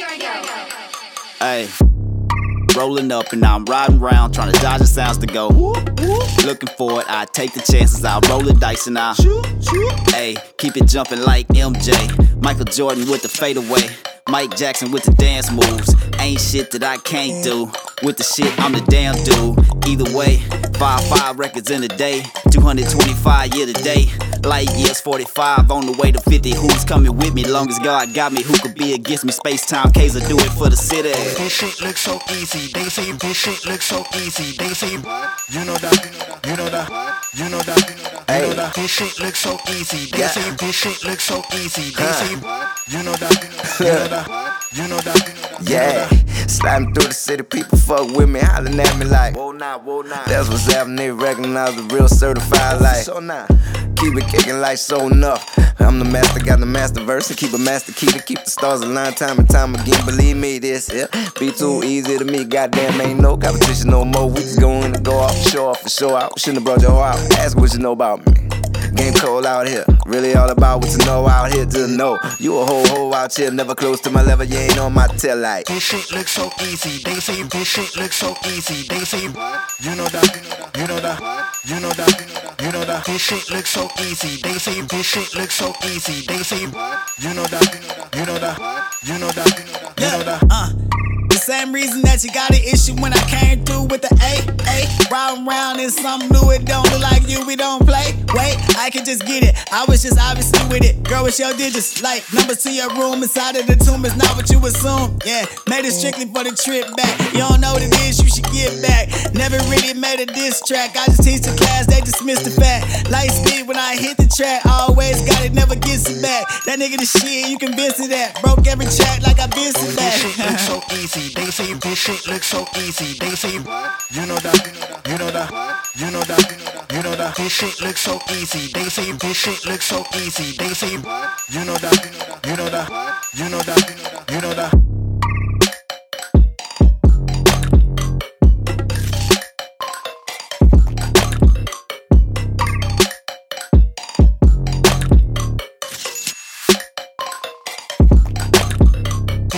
I. Hey, rolling up and I'm riding around trying to dodge the sounds to go. Looking for it, I take the chances, I'll roll the dice and I'll. Hey, keep it jumping like MJ. Michael Jordan with the fadeaway. Mike Jackson with the dance moves. Ain't shit that I can't do. With the shit, I'm the damn dude. Either way, five five records in a day, 225 year to day. Light years 45 on the way to 50. Who's coming with me? Long as God got me, who could be against me? Space time, Kaiser do it for the city. This shit looks so easy. They say this shit looks so easy. They say you know that, you know that, you know that, you know that. This shit looks so easy. They say this shit looks so easy. They say you know that, you know that, you know that. Yeah, sliding through the city, people fuck with me, hollering at me like, Whoa, nah, whoa, nah. that's what's happening. They recognize the real certified like, so nah. Keep it kicking like so enough. I'm the master, got the master verse, and keep a master key to keep the stars aligned time and time again. Believe me, this yeah, be too easy to me. Goddamn, ain't no competition no more. We just go in and go off, show off, for show out. Shouldn't have brought your hoe out. Ask what you know about me. Game cold out here, really all about what you know out here to know. You a whole hoe out here, never close to my level. You ain't on my tail like. This shit looks so easy. They say this shit looks so easy. They say you know that, you know that, you know that, you know that. This shit looks so easy. They say this shit looks so easy. They say you know that, you know that, you know that, you know that. Uh, the same reason that you got an issue when I came through with the A, A. Round round in something new, it don't look like you, we don't play. Wait, I can just get it. I was just obviously with it. Girl, it's your digits. Like numbers to your room inside of the tomb is not what you assume. Yeah, made it strictly for the trip back. You don't know what it is, you should get back. Never really made a diss track. I just teach the class, they dismiss the fact. Light speed when I hit the track, always got it, never gets it back. That nigga the shit, you convinced of that. Broke every track like I been it easy. They say this shit looks so easy. They say you know that, you know that, you know that, you know that. This shit looks so easy. They say this shit looks so easy. They say you know that, you know that, you know that, you know that.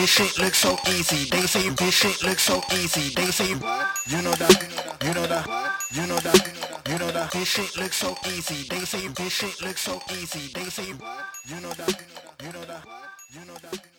This shit looks so easy. They say this shit looks so easy. They say you know that, you know that, you know that, you know that. This shit looks so easy. They say this shit looks so easy. They say you know that, you know that, you know that.